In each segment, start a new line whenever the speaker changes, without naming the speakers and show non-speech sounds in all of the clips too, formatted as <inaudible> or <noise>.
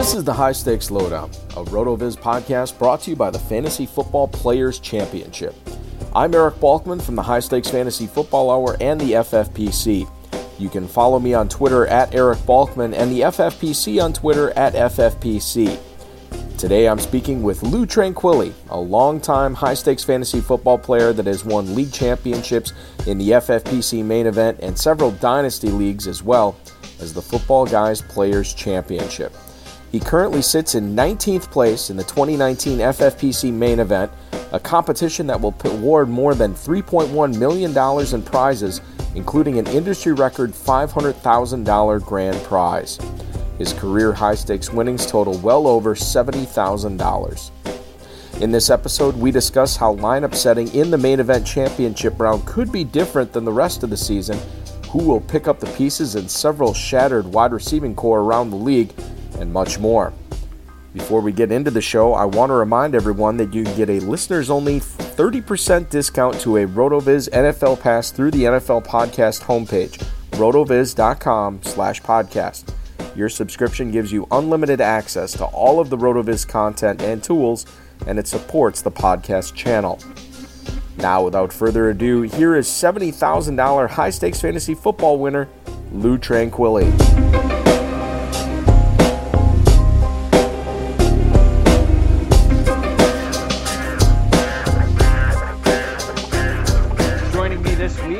This is the High Stakes Lowdown, a RotoViz podcast brought to you by the Fantasy Football Players Championship. I'm Eric Balkman from the High Stakes Fantasy Football Hour and the FFPC. You can follow me on Twitter at Eric Balkman and the FFPC on Twitter at FFPC. Today I'm speaking with Lou Tranquilli, a longtime high stakes fantasy football player that has won league championships in the FFPC main event and several dynasty leagues as well as the Footballguys Players Championship. He currently sits in 19th place in the 2019 FFPC main event, a competition that will award more than $3.1 million in prizes, including an industry record $500,000 grand prize. His career high stakes winnings total well over $70,000. In this episode, we discuss how lineup setting in the main event championship round could be different than the rest of the season, who will pick up the pieces in several shattered wide receiving corps around the league, and much more. Before we get into the show, I want to remind everyone that you can get a listeners only 30% discount to a RotoViz NFL pass through the NFL podcast homepage, rotoviz.com slash podcast. Your subscription gives you unlimited access to all of the RotoViz content and tools, and it supports the podcast channel. Now, without further ado, here is $70,000 high stakes fantasy football winner, Lou Tranquilli.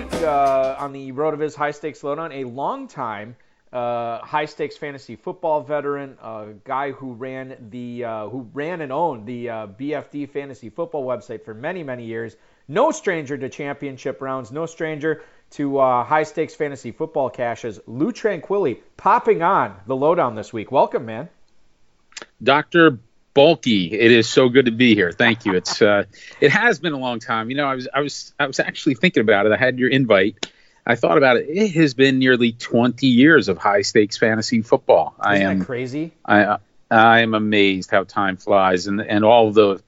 On the Road of His High Stakes Lowdown, a long time uh, high stakes fantasy football veteran, a guy who ran the uh, who ran and owned the uh, BFD fantasy football website for many many years. No stranger to championship rounds, no stranger to uh, high stakes fantasy football cashes. Lou Tranquilli popping on the lowdown this week. Welcome, man.
Doctor Balky, it is so good to be here. Thank you. It's uh, <laughs> it has been a long time. You know, I was I was I was actually thinking about it. I had your invite I thought about it. It has been nearly 20 years of high stakes fantasy football.
Isn't I am crazy.
I I am amazed how time flies, and and all of the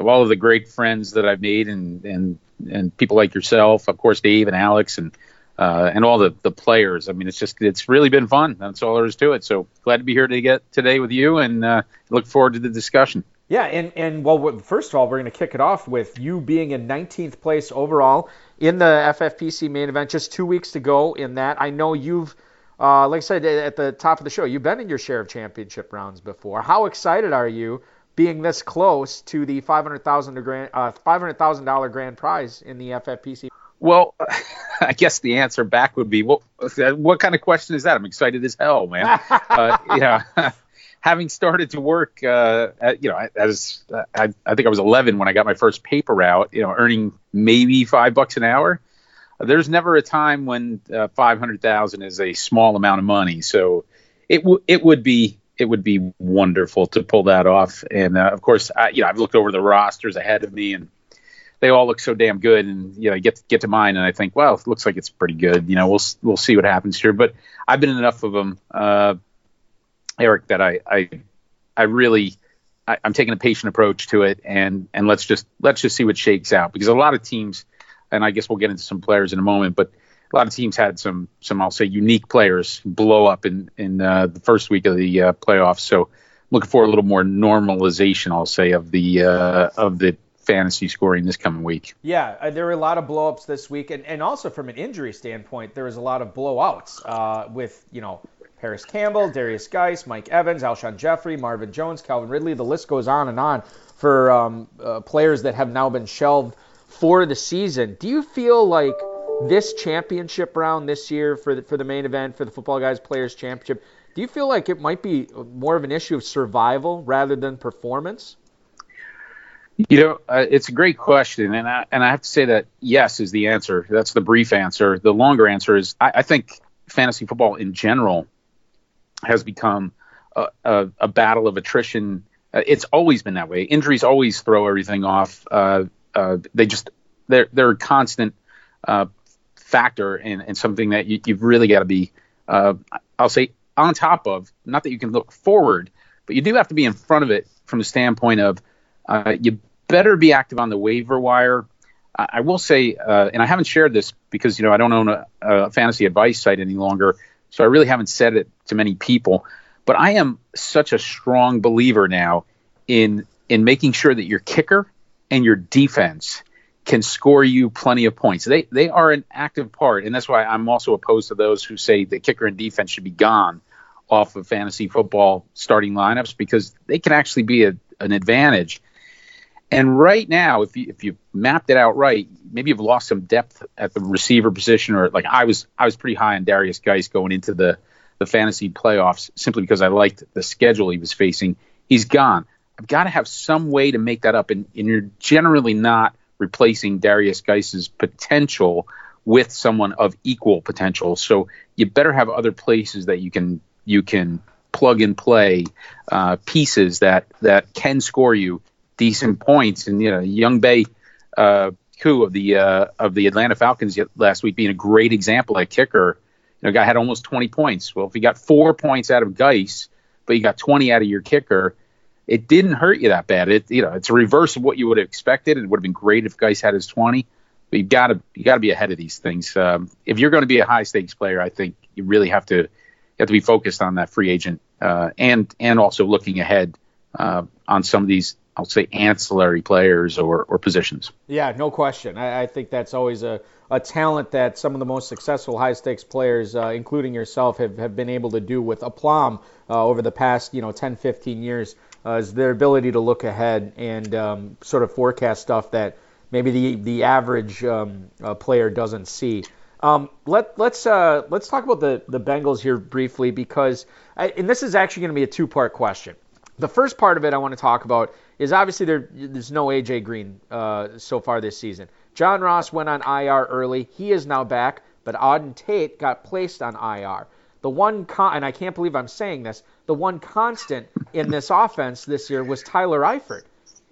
all of the great friends that I've made, and and and people like yourself, of course, Dave and Alex, and uh, and all the the players. I mean, it's just it's really been fun. That's all there is to it. So glad to be here to get today with you, and uh, look forward to the discussion.
Yeah, and and well, first of all, we're going to kick it off with you being in 19th place overall in the FFPC main event. Just two weeks to go in that. I know you've, uh, like I said at the top of the show, you've been in your share of championship rounds before. How excited are you being this close to the 500,000 grand, uh, $500,000 grand prize in the FFPC?
Well, <laughs> I guess the answer back would be, well, what kind of question is that? I'm excited as hell, man. <laughs> uh, yeah. <laughs> Having started to work, uh, at, you know, as I, I think I was 11 when I got my first paper route, you know, earning maybe five bucks an hour. There's never a time when uh, 500,000 is a small amount of money. So it w- it would be it would be wonderful to pull that off. And uh, of course, I, you know, I've looked over the rosters ahead of me and they all look so damn good. And you know, get get to mine, and I think, well, it looks like it's pretty good. You know, we'll we'll see what happens here. But I've been in enough of them, uh, Eric, that I I I really I, am taking a patient approach to it, and and let's just let's just see what shakes out because a lot of teams, and I guess we'll get into some players in a moment, but a lot of teams had some some I'll say unique players blow up in in uh, the first week of the uh, playoffs. So I'm looking for a little more normalization, I'll say, of the uh, of the fantasy scoring this coming week.
Yeah, uh, there were a lot of blowups this week, and, and also from an injury standpoint, there was a lot of blowouts uh, with you know Parris Campbell, Darius Guice, Mike Evans, Alshon Jeffery, Marvin Jones, Calvin Ridley. The list goes on and on for um, uh, players that have now been shelved for the season. Do you feel like this championship round this year for the, for the main event for the Footballguys Players Championship? Do you feel like it might be more of an issue of survival rather than performance?
You know, uh, it's a great question, and I and I have to say that yes is the answer. That's the brief answer. The longer answer is I, I think fantasy football in general has become a, a, a battle of attrition. Uh, it's always been that way. Injuries always throw everything off. Uh, uh they just they're they're a constant uh, factor and, and something that you, have really got to be, I'll say, on top of. Not that you can look forward, but you do have to be in front of it from the standpoint of uh, you better be active on the waiver wire. I, I will say, uh, and I haven't shared this because you know I don't own a, a fantasy advice site any longer, so I really haven't said it to many people. But I am such a strong believer now in in making sure that your kicker and your defense can score you plenty of points. They they are an active part, and that's why I'm also opposed to those who say the kicker and defense should be gone off of fantasy football starting lineups because they can actually be a, an advantage. And right now, if you if you mapped it out right, maybe you've lost some depth at the receiver position, or like I was I was pretty high on Darius Guice going into the the fantasy playoffs simply because I liked the schedule he was facing. He's gone. I've got to have some way to make that up, and, and you're generally not replacing Darius Guice's potential with someone of equal potential. So you better have other places that you can you can plug and play uh, pieces that that can score you decent points. And you know, Younghoe uh, Koo of the uh, of the Atlanta Falcons last week being a great example at kicker. You know, guy had almost 20 points. Well, if you got four points out of Guice, but you got 20 out of your kicker, it didn't hurt you that bad. It you know it's a reverse of what you would have expected. It would have been great if Guice had his 20, but you got to you got to be ahead of these things. Um, if you're going to be a high stakes player, I think you really have to you have to be focused on that free agent uh, and and also looking ahead uh, on some of these I'll say ancillary players or, or positions.
Yeah, no question. I, I think that's always a, a talent that some of the most successful high stakes players, uh, including yourself, have, have been able to do with aplomb uh, over the past you know 10, 15 years uh, is their ability to look ahead and um, sort of forecast stuff that maybe the the average um, uh, player doesn't see. Um, let let's uh, let's talk about the the Bengals here briefly because I, and this is actually going to be a two part question. The first part of it I want to talk about is obviously there there's no AJ Green uh, so far this season. John Ross went on IR early. He is now back, but Auden Tate got placed on IR. The one con- and I can't believe I'm saying this, the one constant in this offense this year was Tyler Eifert.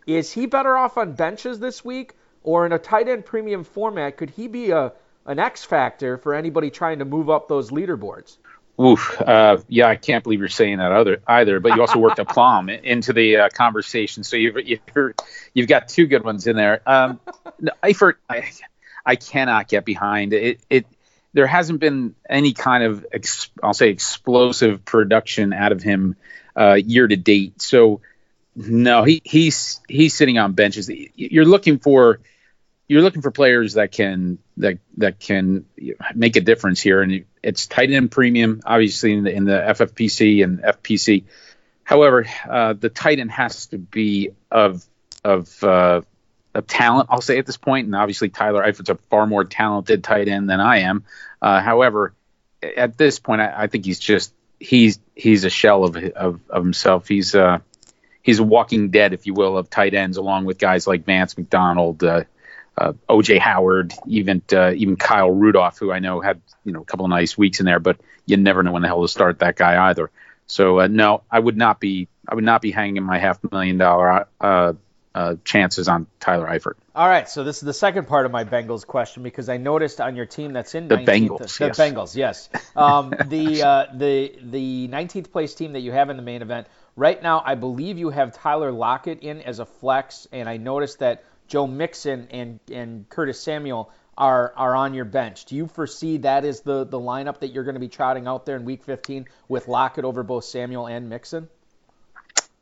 Is he better off on benches this week or in a tight end premium format? Could he be a an X factor for anybody trying to move up those leaderboards?
Oof, uh, yeah, I can't believe you're saying that other either. But you also worked aplomb <laughs> into the uh, conversation, so you've you have got two good ones in there. Um, Eifert, I, I cannot get behind it. It there hasn't been any kind of ex, I'll say explosive production out of him uh, year to date. So no, he he's he's sitting on benches. You're looking for you're looking for players that can that that can make a difference here, and it's tight end premium, obviously in the in the FFPC and FPC. However, uh, the tight end has to be of of uh, talent, I'll say at this point, and obviously Tyler Eifert's a far more talented tight end than I am. Uh, however, at this point, I, I, think he's just he's he's a shell of of, of himself. He's uh he's a walking dead, if you will, of tight ends, along with guys like Vance McDonald, uh, uh, OJ Howard, even uh, even Kyle Rudolph, who I know had you know a couple of nice weeks in there, but you never know when the hell to start that guy either. So uh, no, I would not be I would not be hanging my half million dollar uh, uh, chances on Tyler Eifert.
All right, so this is the second part of my Bengals question because I noticed on your team that's in
the
19th,
Bengals,
the
yes.
Bengals, yes, um, <laughs> the uh, the the 19th place team that you have in the main event right now. I believe you have Tyler Lockett in as a flex, and I noticed that Joe Mixon and and Curtis Samuel are are on your bench. Do you foresee that is the the lineup that you're going to be trotting out there in Week 15 with Lockett over both Samuel and Mixon?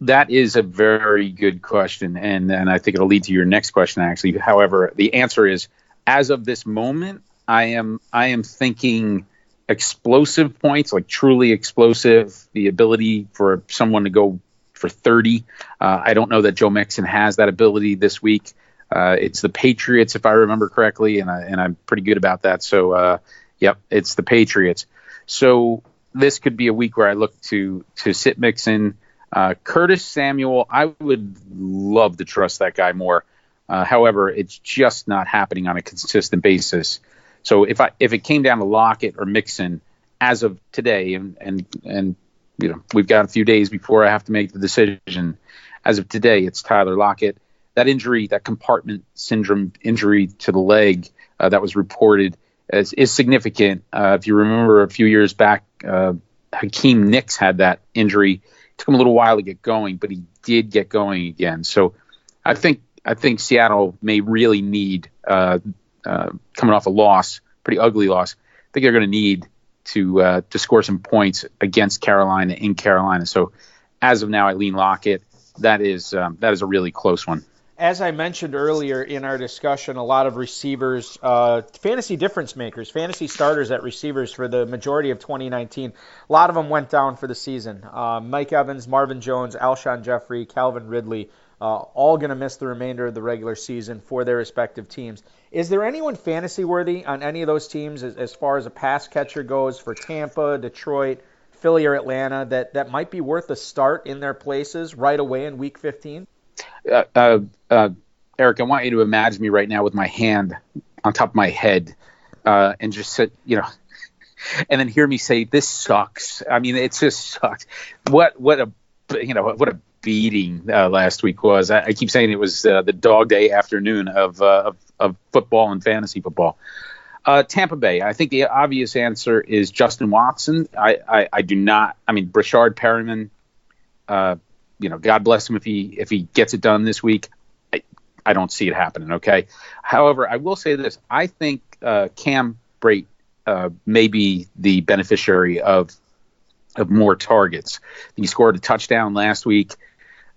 That is a very good question, and and I think it'll lead to your next question. Actually, however, the answer is as of this moment, I am I am thinking explosive points, like truly explosive, the ability for someone to go for 30. Uh, I don't know that Joe Mixon has that ability this week. Uh, it's the Patriots, if I remember correctly, and I, and I'm pretty good about that. So, uh, yep, it's the Patriots. So this could be a week where I look to to sit Mixon uh, Curtis Samuel, I would love to trust that guy more. Uh, however, it's just not happening on a consistent basis. So if I if it came down to Lockett or Mixon as of today, and and and you know we've got a few days before I have to make the decision. As of today, it's Tyler Lockett. That injury, that compartment syndrome injury to the leg uh, that was reported, is, is significant. Uh, if you remember a few years back, uh, Hakeem Nicks had that injury It took him a little while to get going, but he did get going again. So I think I think Seattle may really need uh, uh, coming off a loss, pretty ugly loss. I think they're going to need to uh, to score some points against Carolina in Carolina. So as of now, I lean Lockett. That is um, that is a really close one
as I mentioned earlier in our discussion, a lot of receivers, uh, fantasy difference makers, fantasy starters at receivers for the majority of 2019, a lot of them went down for the season. Uh, Mike Evans, Marvin Jones, Alshon Jeffery, Calvin Ridley, uh, all going to miss the remainder of the regular season for their respective teams. Is there anyone fantasy worthy on any of those teams as, as far as a pass catcher goes for Tampa, Detroit, Philly, or Atlanta that, that might be worth a start in their places right away in Week 15?
Uh, uh, uh, Eric, I want you to imagine me right now with my hand on top of my head uh, and just sit, you know, <laughs> and then hear me say, "This sucks." I mean, it just <laughs> sucks. What what a you know what a beating uh, last week was. I, I, keep saying it was uh, the dog day afternoon of, of, of football and fantasy football. Tampa Bay. I think the obvious answer is Justin Watson. I, I, I do not. I mean, Breshad Perriman you know, God bless him if he if he gets it done this week. I, I don't see it happening. Okay. However, I will say this: I think uh, Cam Brate uh, may be the beneficiary of of more targets. He scored a touchdown last week.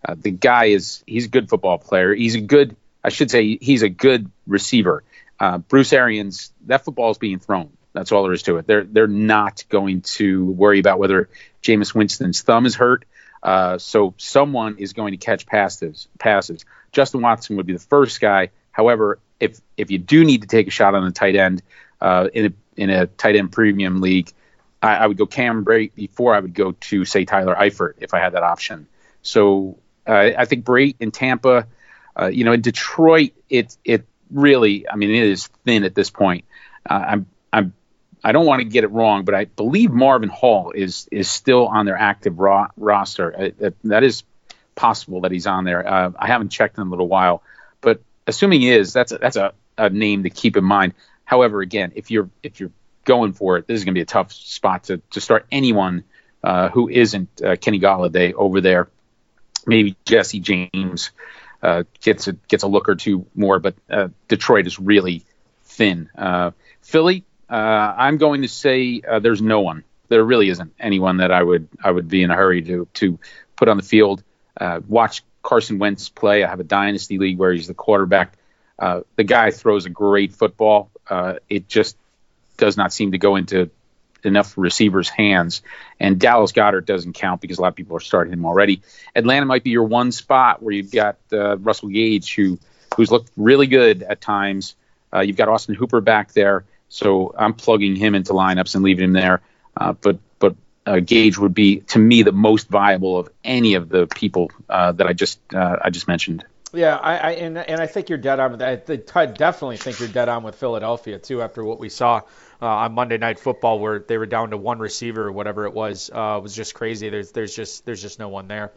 Uh, the guy is he's a good football player. He's a good I should say he's a good receiver. Uh, Bruce Arians, that football is being thrown. That's all there is to it. They're they're not going to worry about whether Jameis Winston's thumb is hurt uh, so someone is going to catch passes. Passes. Justin Watson would be the first guy. However, if if you do need to take a shot on a tight end uh, in a in a tight end premium league, I, I would go Cam Brate before I would go to say Tyler Eifert if I had that option. So uh, I think Brate in Tampa, uh, you know, in Detroit, it it really, I mean, it is thin at this point. Uh, I'm I'm I don't want to get it wrong, but I believe Marvin Hall is is still on their active ro- roster. Uh, that is possible that he's on there. Uh, I haven't checked in a little while, but assuming he is, that's a, that's a, a name to keep in mind. However, again, if you're if you're going for it, this is going to be a tough spot to to start anyone uh, who isn't uh, Kenny Golladay over there. Maybe Jesse James uh, gets a gets a look or two more, but uh, Detroit is really thin. Uh, Philly, uh, I'm going to say uh, there's no one. There really isn't anyone that I would I would be in a hurry to to put on the field. Uh, watch Carson Wentz play. I have a dynasty league where he's the quarterback. Uh, the guy throws a great football. Uh, it just does not seem to go into enough receivers' hands. And Dallas Goedert doesn't count because a lot of people are starting him already. Atlanta might be your one spot where you've got uh, Russell Gage, who who's looked really good at times. You've got Austin Hooper back there, so I'm plugging him into lineups and leaving him there. Uh, but but uh, Gage would be to me the most viable of any of the people uh, that I just uh, I just mentioned.
Yeah, I, I and and I think you're dead on. I definitely think you're dead on with Philadelphia too. After what we saw uh, on Monday Night Football, where they were down to one receiver or whatever it was, uh, was just crazy. There's there's just there's just no one there.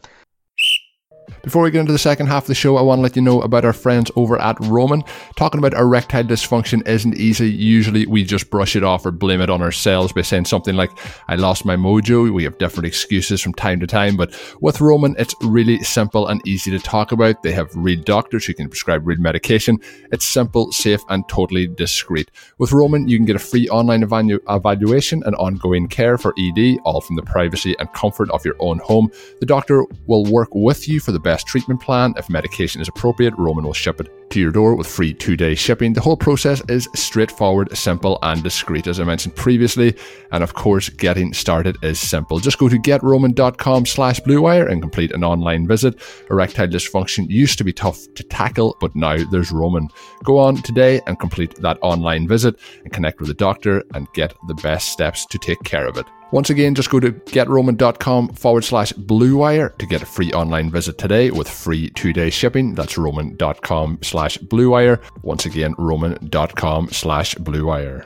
Before we get into the second half of the show, I want to let you know about our friends over at Roman. Talking about erectile dysfunction isn't easy. Usually we just brush it off or blame it on ourselves by saying something like, I lost my mojo. We have different excuses from time to time, but with Roman, it's really simple and easy to talk about. They have real doctors who can prescribe real medication. It's simple, safe, and totally discreet. With Roman, you can get a free online evalu- evaluation and ongoing care for ED, all from the privacy and comfort of your own home. The doctor will work with you for the best treatment plan. If medication is appropriate, Roman will ship it to your door with free two day shipping. The whole process is straightforward, simple, and discreet, as I mentioned previously. And of course, getting started is simple. Just go to getroman.com slash bluewire and complete an online visit. Erectile dysfunction used to be tough to tackle, but now there's Roman. Go on today and complete that online visit and connect with a doctor and get the best steps to take care of it. Once again, just go to getroman.com forward slash bluewire to get a free online visit today with free two day shipping. That's roman.com slash bluewire. Once again, roman.com slash bluewire.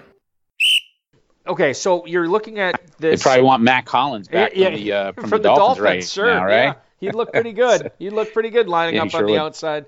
Okay, so you're looking at
this. They probably want Mack Hollins back yeah, from the, uh, from, from the, the, Dolphins, Dolphins right
sure,
now, right?
Yeah. He'd look pretty good. <laughs> He'd look pretty good lining yeah, up sure on the would. outside.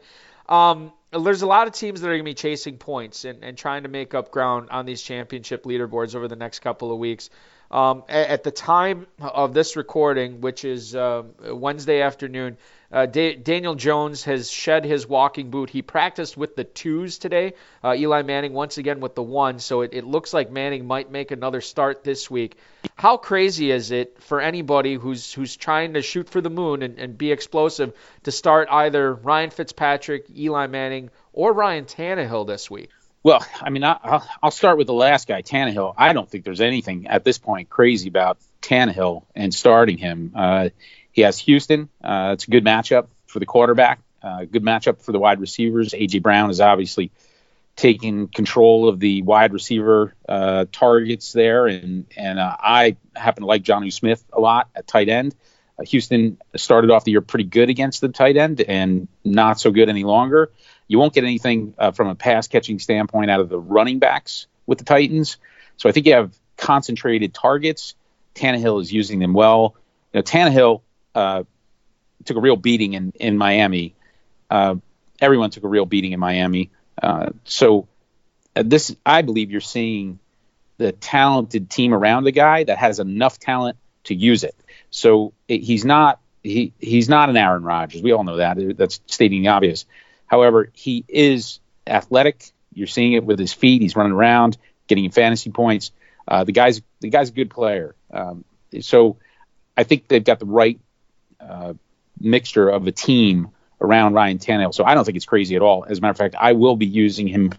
Um, there's a lot of teams that are going to be chasing points and, and trying to make up ground on these championship leaderboards over the next couple of weeks. Um, at, the time of this recording, which is uh, Wednesday afternoon, uh, da- Daniel Jones has shed his walking boot. He practiced with the twos today. Uh, Eli Manning once again with the one, so it, it looks like Manning might make another start this week. How crazy is it for anybody who's who's trying to shoot for the moon and, and be explosive to start either Ryan Fitzpatrick, Eli Manning, or Ryan Tannehill this week?
Well, I mean, I, will start with the last guy, Tannehill. I don't think there's anything at this point crazy about Tannehill and starting him. Uh, he has Houston. Uh, it's a good matchup for the quarterback. Uh, good matchup for the wide receivers. AJ Brown is obviously taking control of the wide receiver uh, targets there, and and uh, I happen to like Jonnu Smith a lot at tight end. Uh, Houston started off the year pretty good against the tight end, and not so good any longer. You won't get anything uh, from a pass catching standpoint out of the running backs with the Titans. So I think you have concentrated targets. Tannehill is using them well. You know, Tannehill uh, took a real beating in in Miami. Uh, everyone took a real beating in Miami. Uh, so uh, this, I believe, you're seeing the talented team around the guy that has enough talent to use it. So it, he's not he he's not an Aaron Rodgers. We all know that. That's stating the obvious. However, he is athletic. You're seeing it with his feet. He's running around, getting fantasy points. Uh, the guy's the guy's a good player. Um, so I think they've got the right uh, mixture of a team around Ryan Tannehill. So I don't think it's crazy at all. As a matter of fact, I will be using him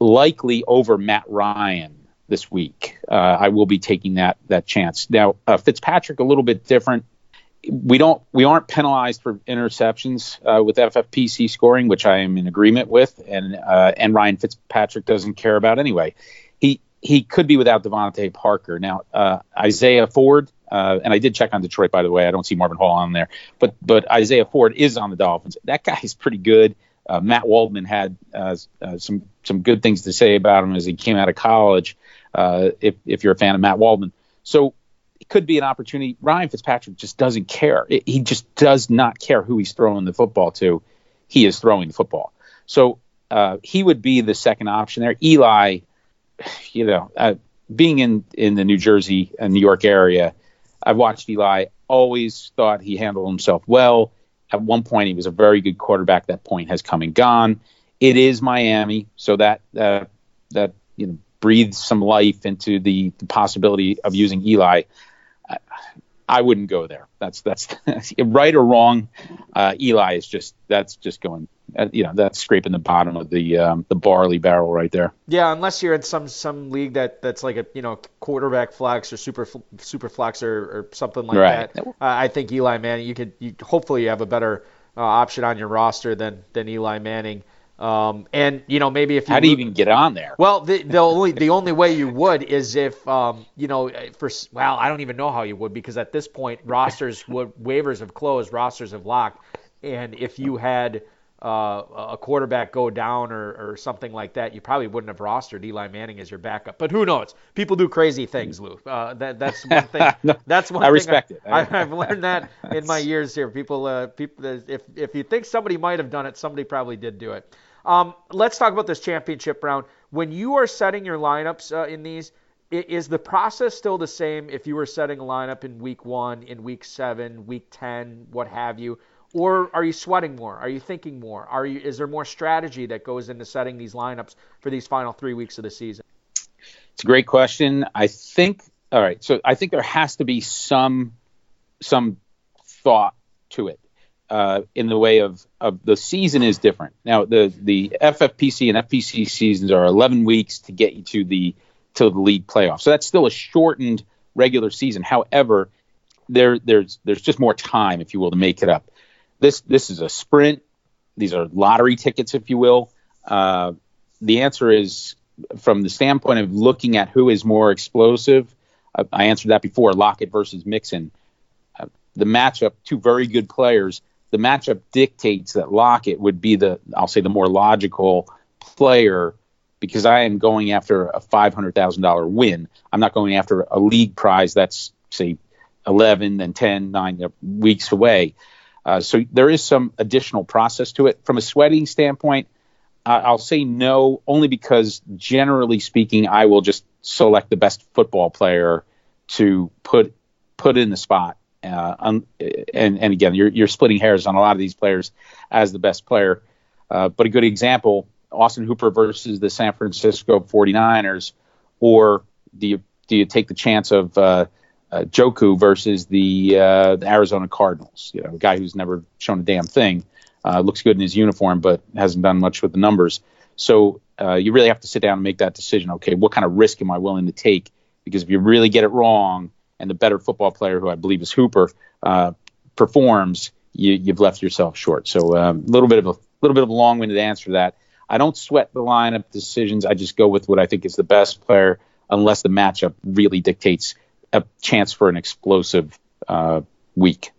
likely over Matt Ryan this week. Uh, I will be taking that that chance. Now uh, Fitzpatrick a little bit different we don't we aren't penalized for interceptions uh, with FFPC scoring, which I am in agreement with, and uh, and Ryan Fitzpatrick doesn't care about anyway. He he could be without DeVante Parker now. Uh, Isaiah Ford, uh, and I did check on Detroit by the way. I don't see Marvin Hall on there, but but Isaiah Ford is on the Dolphins. That guy is pretty good. Uh, Matt Waldman had uh, some some good things to say about him as he came out of college. if if you're a fan of Matt Waldman, so it could be an opportunity. Ryan Fitzpatrick just doesn't care. It, he just does not care who he's throwing the football to. He is throwing the football. So uh, he would be the second option there. Eli, you know, uh, being in in the New Jersey and New York area, I've watched Eli. Always thought he handled himself well. At one point, he was a very good quarterback. That point has come and gone. It is Miami, so that uh, that you know breathes some life into the, the possibility of using Eli. I wouldn't go there. That's that's <laughs> right or wrong. Uh, Eli is just that's just going. Uh, you know that's scraping the bottom of the um, the barley barrel right there.
Yeah, unless you're in some some league that that's like a you know quarterback flex or super super flex or, or something like right. that. Uh, I think Eli Manning. You could you, hopefully you have a better uh, option on your roster than than Eli Manning. Um, and you know maybe if you
how do you even get on there?
Well, the, the <laughs> only the only way you would is if um, you know for well I don't even know how you would because at this point <laughs> rosters would waivers have closed, rosters have locked, and if you had uh, a quarterback go down or, or something like that, you probably wouldn't have rostered Eli Manning as your backup. But who knows? People do crazy things, Lou. Uh, that, that's <laughs> one thing. no, that's one
I respect
I,
it.
I, <laughs> have learned that <laughs> in my years here. People, uh, people, if if you think somebody might have done it, somebody probably did do it. Um, let's talk about this championship round. When you are setting your lineups uh, in these, is the process still the same if you were setting a lineup in week one, in week seven, week ten, what have you? Or are you sweating more? Are you thinking more? Are you is there more strategy that goes into setting these lineups for these final three weeks of the season?
It's a great question. I think all right, so I think there has to be some some thought to it. Uh, in the way of, of the season is different. Now the the FFPC and FPC seasons are 11 weeks to get you to the to the league playoffs. So that's still a shortened regular season. However, there there's there's just more time, if you will, to make it up. This this is a sprint. These are lottery tickets, if you will. Uh, the answer is from the standpoint of looking at who is more explosive. Uh, I answered that before. Lockett versus Mixon. Uh, the matchup, two very good players. The matchup dictates that Lockett would be the, I'll say, the more logical player because I am going after a $500,000 win. I'm not going after a league prize that's, say, 11 and 10, 9 weeks away. Uh, so there is some additional process to it. From a sweating standpoint, uh, I'll say no, only because generally speaking, I will just select the best football player to put put in the spot. Uh, and and again, you're you're splitting hairs on a lot of these players as the best player. Uh, but a good example, Austin Hooper versus the San Francisco 49ers, or do you do you take the chance of uh, uh, Njoku versus the, uh, the, Arizona Cardinals. You know, a guy who's never shown a damn thing. Uh, looks good in his uniform, but hasn't done much with the numbers. So uh, you really have to sit down and make that decision. Okay, what kind of risk am I willing to take? Because if you really get it wrong, and the better football player, who I believe is Hooper, uh, performs, you, have left yourself short. So a um, little bit of a little bit of a long-winded answer to that. I don't sweat the lineup decisions. I just go with what I think is the best player, unless the matchup really dictates a chance for an explosive uh, week.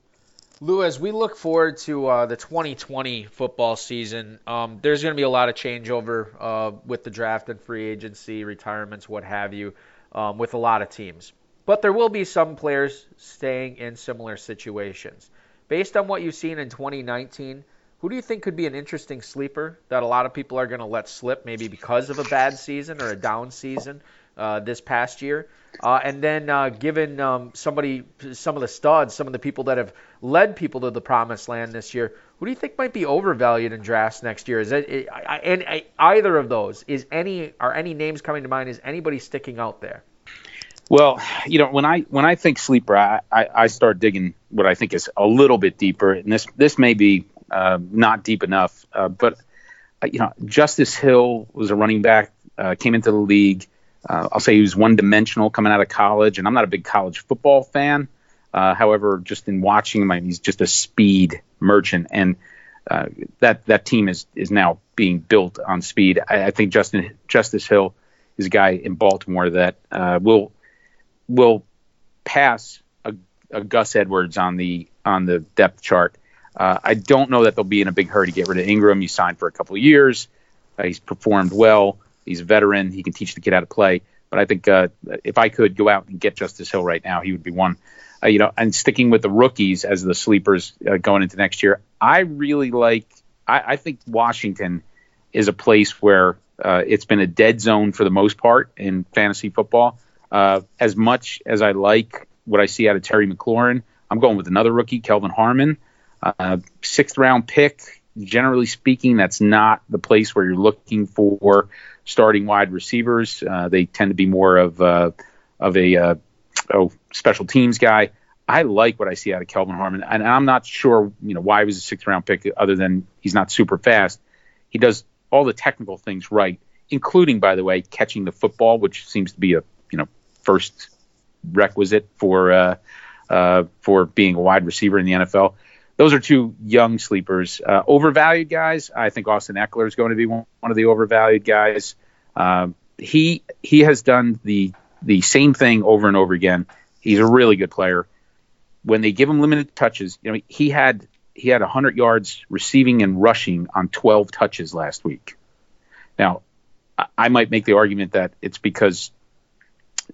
Lou, as we look forward to uh, the 2020 football season, um, there's going to be a lot of changeover uh, with the draft and free agency, retirements, what have you, um, with a lot of teams. But there will be some players staying in similar situations. Based on what you've seen in 2019, who do you think could be an interesting sleeper that a lot of people are going to let slip, maybe because of a bad season or a down season uh, this past year? Uh, and then uh, given um, somebody, some of the studs, some of the people that have led people to the promised land this year, who do you think might be overvalued in drafts next year? Is it, and either of those is any are any names coming to mind? Is anybody sticking out there?
Well, you know, when I when I think sleeper, I, I, I start digging what I think is a little bit deeper, and this this may be uh, not deep enough, uh, but uh, you know, Justice Hill was a running back, uh, came into the league uh, I'll say he was one dimensional coming out of college, and I'm not a big college football fan. Uh, however, just in watching him, he's just a speed merchant, and uh, that that team is is now being built on speed. I, I, think Justin Justice Hill is a guy in Baltimore that uh, will will pass a, a, Gus Edwards on the on the depth chart. Uh, I don't know that they'll be in a big hurry to get rid of Ingram. He signed for a couple of years. Uh, he's performed well. He's a veteran. He can teach the kid how to play. But I think uh, if I could go out and get Justice Hill right now, he would be one. Uh, you know, and sticking with the rookies as the sleepers uh, going into next year, I really like. I, I think Washington is a place where uh, it's been a dead zone for the most part in fantasy football. Uh, as much as I like what I see out of Terry McLaurin, I'm going with another rookie, Kelvin Harmon, uh, sixth round pick. Generally speaking, that's not the place where you're looking for starting wide receivers. Uh, they tend to be more of uh, of a uh, oh, special teams guy. I like what I see out of Kelvin Harmon, and I'm not sure you know why he was a sixth round pick, other than he's not super fast. He does all the technical things right, including, by the way, catching the football, which seems to be a you know first requisite for uh, uh, for being a wide receiver in the NFL. Those are two young sleepers. Uh, overvalued guys, I think Austin Ekeler is going to be one, one of the overvalued guys. Uh, he he has done the the same thing over and over again. He's a really good player. When they give him limited touches, you know, he had he had 100 yards receiving and rushing on 12 touches last week. Now, I might make the argument that it's because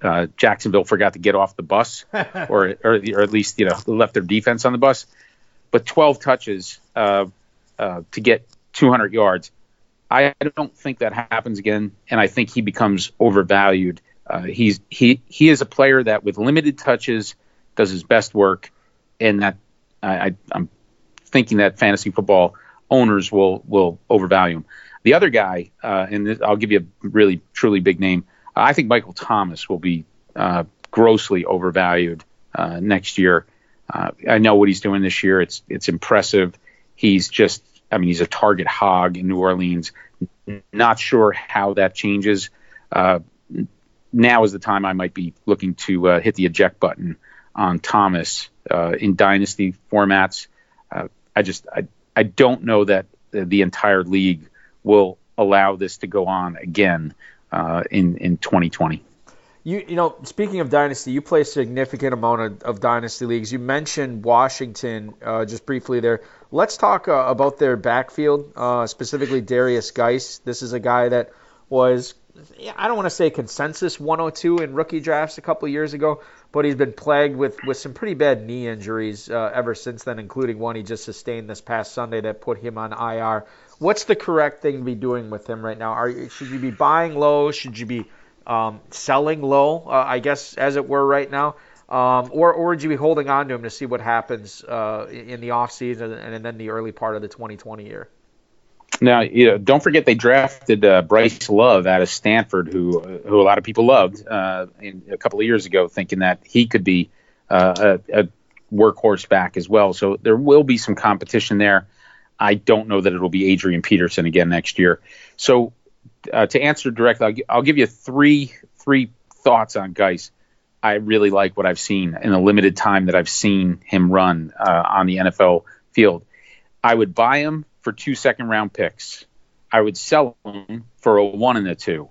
uh, Jacksonville forgot to get off the bus, <laughs> or, or, or at least you know left their defense on the bus. But 12 touches uh, uh, to get 200 yards, I don't think that happens again, and I think he becomes overvalued. Uh, he's he he is a player that with limited touches does his best work, and that I, I'm thinking that fantasy football owners will will overvalue him. The other guy, uh, and I'll give you a really truly big name. I think Michael Thomas will be uh, grossly overvalued uh, next year. Uh, I know what he's doing this year. It's it's impressive. He's just, I mean, he's a target hog in New Orleans. Not sure how that changes. Uh, now is the time I might be looking to uh, hit the eject button on Thomas in dynasty formats. I just I, I don't know that the entire league will allow this to go on again uh, in in 2020.
You you know, speaking of dynasty, you play a significant amount of, of dynasty leagues. You mentioned Washington uh, just briefly there. Let's talk uh, about their backfield, uh, specifically Darius Guice. This is a guy that was I don't want to say consensus 102 in rookie drafts a couple years ago, but he's been plagued with, with some pretty bad knee injuries uh, ever since then, including one he just sustained this past Sunday that put him on IR. What's the correct thing to be doing with him right now? Are should you be buying low? Should you be um, selling low? Uh, I guess as it were right now, um, or or would you be holding on to him to see what happens uh, in the off season and then the early part of the 2020 year?
Now, you know, don't forget they drafted uh, Bryce Love out of Stanford, who who a lot of people loved uh, in, a couple of years ago, thinking that he could be uh, a, a workhorse back as well. So there will be some competition there. I don't know that it'll be Adrian Peterson again next year. So uh, to answer directly, I'll, I'll, give you three three thoughts on Guice. I really like what I've seen in the limited time that I've seen him run uh, on the NFL field. I would buy him for two second round picks. I would sell him for a one and a two.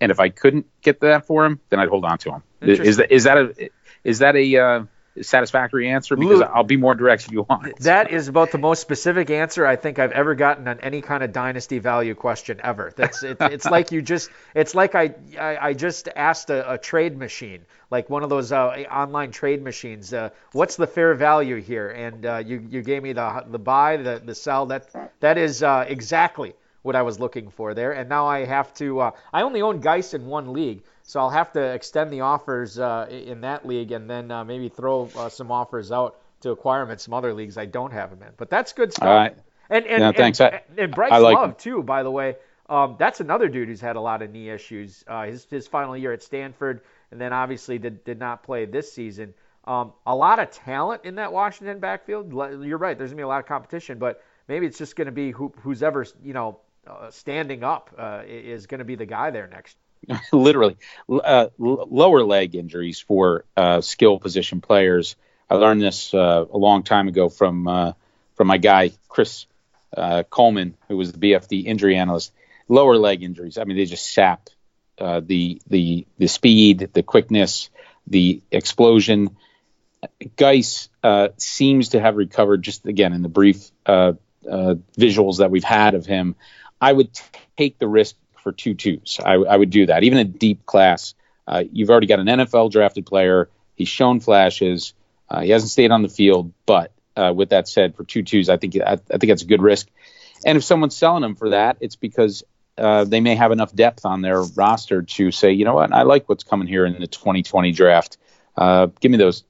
And if I couldn't get that for him, then I'd hold on to him. Is that is that a is that a uh, satisfactory answer? Because I'll be more direct if you want.
That is about the most specific answer I think I've ever gotten on any kind of dynasty value question ever. That's it, <laughs> it's like you just it's like I I, I just asked a, a, trade machine, like one of those uh, online trade machines. Uh, what's the fair value here? And uh, you you gave me the the buy, the the sell. That that is uh, exactly what I was looking for there. And now I have to. Uh, I only own Guice in one league. So I'll have to extend the offers uh, in that league and then uh, maybe throw uh, some offers out to acquire him in some other leagues I don't have him in. But that's good stuff.
All right.
And and,
thanks.
and, and Bryce like Love too, by the way. Um, that's another dude who's had a lot of knee issues. Uh, his his final year at Stanford, and then obviously did did not play this season. Um, a lot of talent in that Washington backfield. You're right. There's gonna be a lot of competition, but maybe it's just gonna be who, who's ever you know uh, standing up uh, is gonna be the guy there next. <laughs>
literally uh, lower leg injuries for uh, skill position players. I learned this uh, a long time ago from uh, from my guy Chris uh, Coleman, who was the BFD injury analyst. Lower leg injuries. I mean, they just sap uh, the the the speed, the quickness, the explosion. Guice seems to have recovered. Just again in the brief visuals that we've had of him, I would take the risk for two twos. I, I would do that. Even a deep class, uh, you've already got an NFL drafted player. He's shown flashes. Uh, he hasn't stayed on the field, but uh, with that said, for two twos, I think I, I, think that's a good risk. And if someone's selling him for that, it's because uh, they may have enough depth on their roster to say, you know what, I like what's coming here in the 2020 draft. Uh, give me those,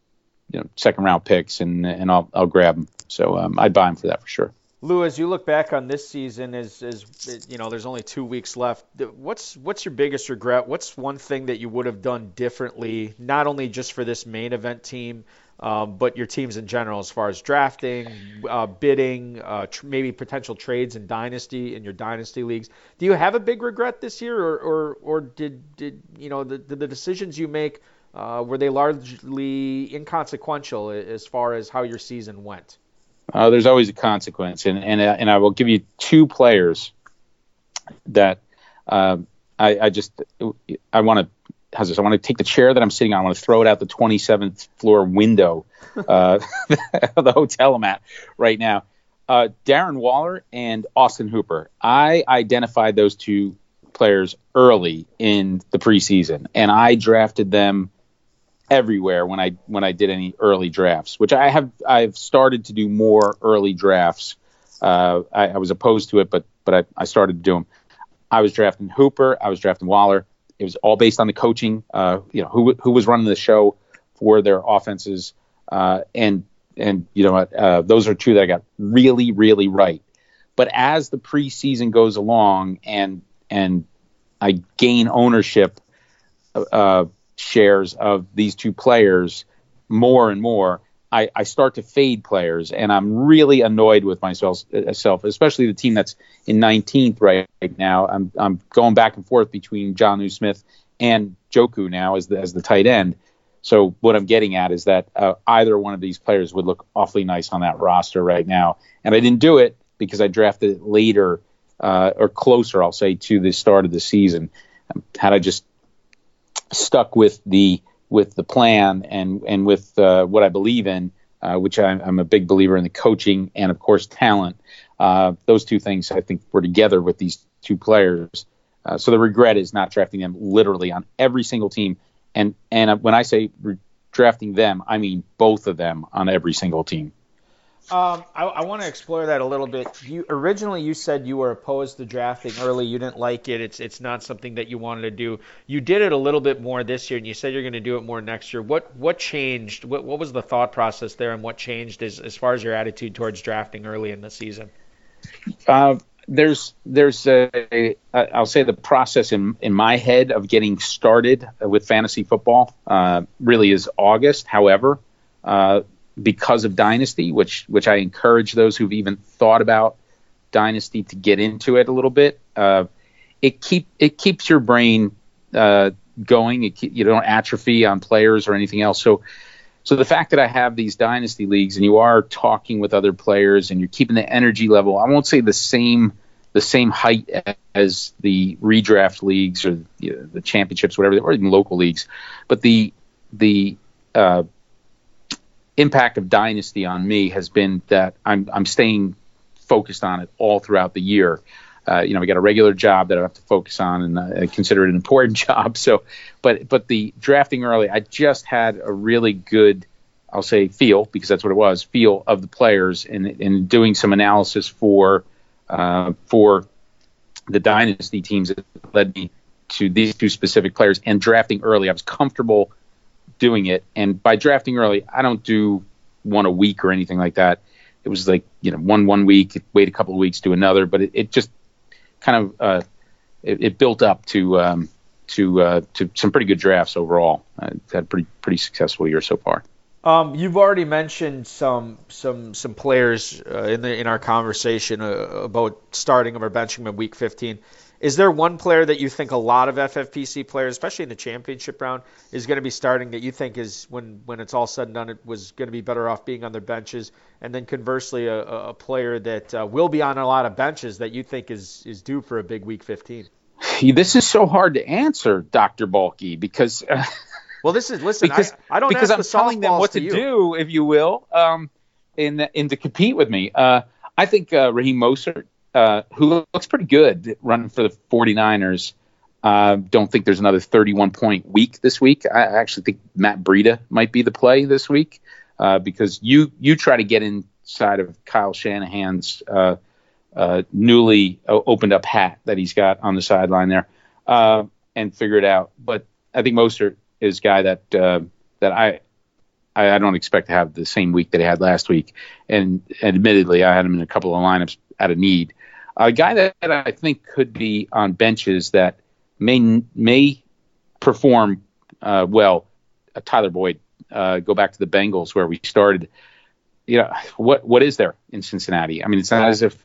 you know, second round picks, and and I'll I'll grab them. So um, I'd buy him for that for sure.
Lou, as you look back on this season, as, as you know, there's only two weeks left. What's what's your biggest regret? What's one thing that you would have done differently, not only just for this main event team, um, but your teams in general, as far as drafting, uh, bidding, uh, tr- maybe potential trades in dynasty in your dynasty leagues? Do you have a big regret this year, or or, or did did you know the the decisions you make uh, were they largely inconsequential as far as how your season went?
Uh, there's always a consequence, and and uh, and I will give you two players that uh, I, I just I want to how's this? I want to take the chair that I'm sitting on. I want to throw it out the 27th floor window <laughs> uh, of <laughs> the hotel I'm at right now. Uh, Darren Waller and Austin Hooper. I identified those two players early in the preseason, and I drafted them everywhere when I when I did any early drafts, which I have I've started to do more early drafts. Uh, I, I, was opposed to it, but but I, I started to do them. I was drafting Hooper, I was drafting Waller, it was all based on the coaching. Uh, you know, who who was running the show for their offenses, uh, and and you know uh, those are two that I got really really right. But as the preseason goes along and and I gain ownership uh, shares of these two players more and more, I, I, start to fade players, and I'm really annoyed with myself, especially the team that's in 19th right now. I'm I'm going back and forth between Jonnu Smith and Njoku now as the as the tight end. So what I'm getting at is that uh, either one of these players would look awfully nice on that roster right now, and I didn't do it because I drafted it later uh, or closer, I'll say, to the start of the season. Had I just stuck with the with the plan and and with uh, what I believe in, uh, which I'm, I'm, a big believer in the coaching and of course talent. Uh, those two things I think were together with these two players. Uh, so the regret is not drafting them literally on every single team. And and when I say re- drafting them, I mean both of them on every single team.
Um, I, I want to explore that a little bit. You originally you said you were opposed to drafting early. You didn't like it. It's it's not something that you wanted to do. You did it a little bit more this year, and you said you're going to do it more next year. What what changed? What what was the thought process there, and what changed as as far as your attitude towards drafting early in the season?
Uh, there's there's a, I'll say the process in in my head of getting started with fantasy football uh, really is August. However. Uh, because of Dynasty, which which I encourage those who've even thought about Dynasty to get into it a little bit. Uh, it keep it keeps your brain uh, going. It, you don't atrophy on players or anything else. So so the fact that I have these Dynasty leagues and you are talking with other players and you're keeping the energy level, I won't say the same the same height as the redraft leagues or you know, the championships, whatever, or even local leagues, but the the uh, impact of Dynasty on me has been that I'm I'm staying focused on it all throughout the year. Uh, you know, we got a regular job that I have to focus on, and uh, consider it an important <laughs> job. So, but but the drafting early, I just had a really good, I'll say feel because that's what it was, feel of the players, and in doing some analysis for uh, for the dynasty teams that led me to these two specific players and drafting early. I was comfortable doing it. And by drafting early, I don't do one a week or anything like that. It was like you know one one week, wait a couple of weeks, do another. But it, it just kind of uh, it, it, built up to um, to uh, to some pretty good drafts overall. I had a pretty pretty successful year so far.
Um, you've already mentioned some some some players uh, in the in our conversation uh, about starting them or benching in Week 15. Is there one player that you think a lot of FFPC players, especially in the championship round, is going to be starting that you think is when when it's all said and done, it was going to be better off being on their benches? And then conversely, a, a player that uh, will be on a lot of benches that you think is is due for a big Week 15.
This is so hard to answer, Doctor Balky, because. Uh, <laughs>
well, this is listen.
Because,
I, I don't
because I'm telling them what to,
to
do, if you will, um, in in to compete with me. Uh, I think uh, Raheem Mostert uh, who looks pretty good running for the 49ers. Uh, don't think there's another 31 point week this week. I actually think Matt Breida might be the play this week uh, because you you try to get inside of Kyle Shanahan's uh, uh, newly opened up hat that he's got on the sideline there and figure it out. But I think Mostert is a guy that that I I, don't expect to have the same week that he had last week. And, and admittedly, I had him in a couple of lineups out of need. A guy that, I think could be on benches that may may perform uh, well. Uh, Tyler Boyd. Uh, go back to the Bengals where we started. You know what what is there in Cincinnati? I mean, it's not as if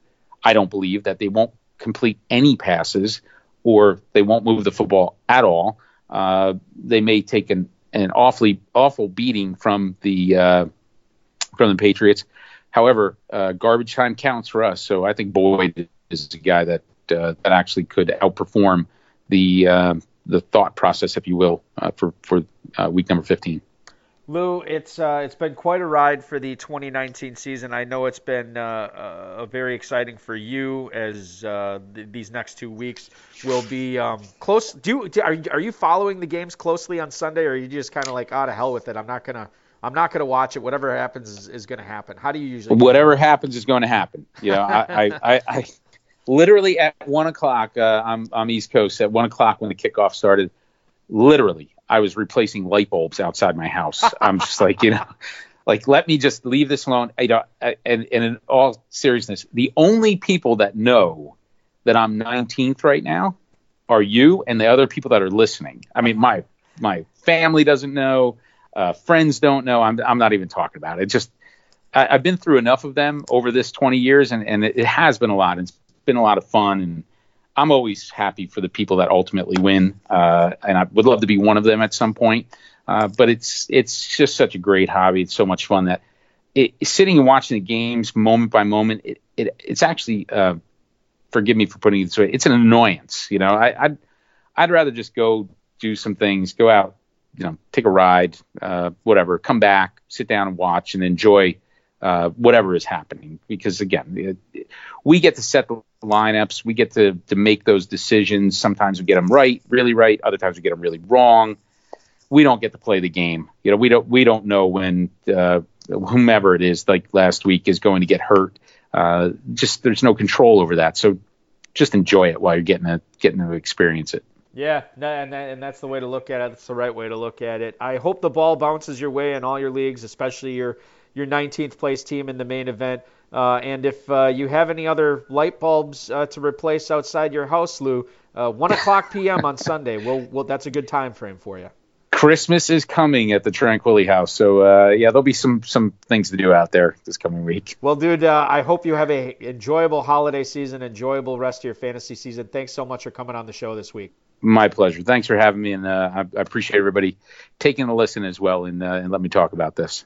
I don't believe that they won't complete any passes or they won't move the football at all. Uh, they may take an, an awfully awful beating from the uh, from the Patriots. however, uh, garbage time counts for us. So I think Boyd is a guy that uh, that actually could outperform the uh, the thought process, if you will, uh, for for uh, week number 15.
Lou, it's uh, it's been quite a ride for the 2019 season. I know it's been uh, uh, very exciting for you as uh, th- these next two weeks will be um, close. Do, do are you, are you following the games closely on Sunday, or are you just kind of like, oh, to hell with it? I'm not gonna I'm not gonna watch it. Whatever happens is, is gonna happen. How do you usually?
Whatever happens is going to happen. You know, I, I, I, I literally at one o'clock. Uh, I'm I'm East Coast at one o'clock when the kickoff started. Literally, I was replacing light bulbs outside my house. I'm just like, you know, <laughs> like let me just leave this alone. I don't. And, and in all seriousness, the only people that know that I'm 19th right now are you and the other people that are listening. I mean, my my family doesn't know, uh, friends don't know. I'm I'm not even talking about it. Just I, have been through enough of them over this 20 years, and and it, it has been a lot. It's been a lot of fun and I'm always happy for the people that ultimately win, uh, and I would love to be one of them at some point. Uh, but it's it's just such a great hobby. It's so much fun that it, sitting and watching the games moment by moment, it, it it's actually uh, forgive me for putting it this way, it's an annoyance. You know, I, I'd I'd rather just go do some things, go out, you know, take a ride, uh, whatever, come back, sit down and watch and enjoy uh, whatever is happening. Because again, it, we get to set the lineups, we get to to make those decisions. Sometimes we get them right, really right. Other times we get them really wrong. We don't get to play the game. You know, we don't we don't know when uh, whomever it is, like last week, is going to get hurt. Uh, just there's no control over that. So just enjoy it while you're getting to getting to experience it.
Yeah, and and that's the way to look at it. That's the right way to look at it. I hope the ball bounces your way in all your leagues, especially your your 19th place team in the main event. Uh, and if uh, you have any other light bulbs uh, to replace outside your house, Lou, uh, 1 o'clock p.m. on <laughs> Sunday, we'll, we'll, that's a good time frame for you.
Christmas is coming at the Tranquilli House, so uh, yeah, there'll be some some things to do out there this coming week.
Well, dude, uh, I hope you have a enjoyable holiday season, enjoyable rest of your fantasy season. Thanks so much for coming on the show this week.
My pleasure. Thanks for having me, and I, I, appreciate everybody taking a listen as well, and, and let me talk about this.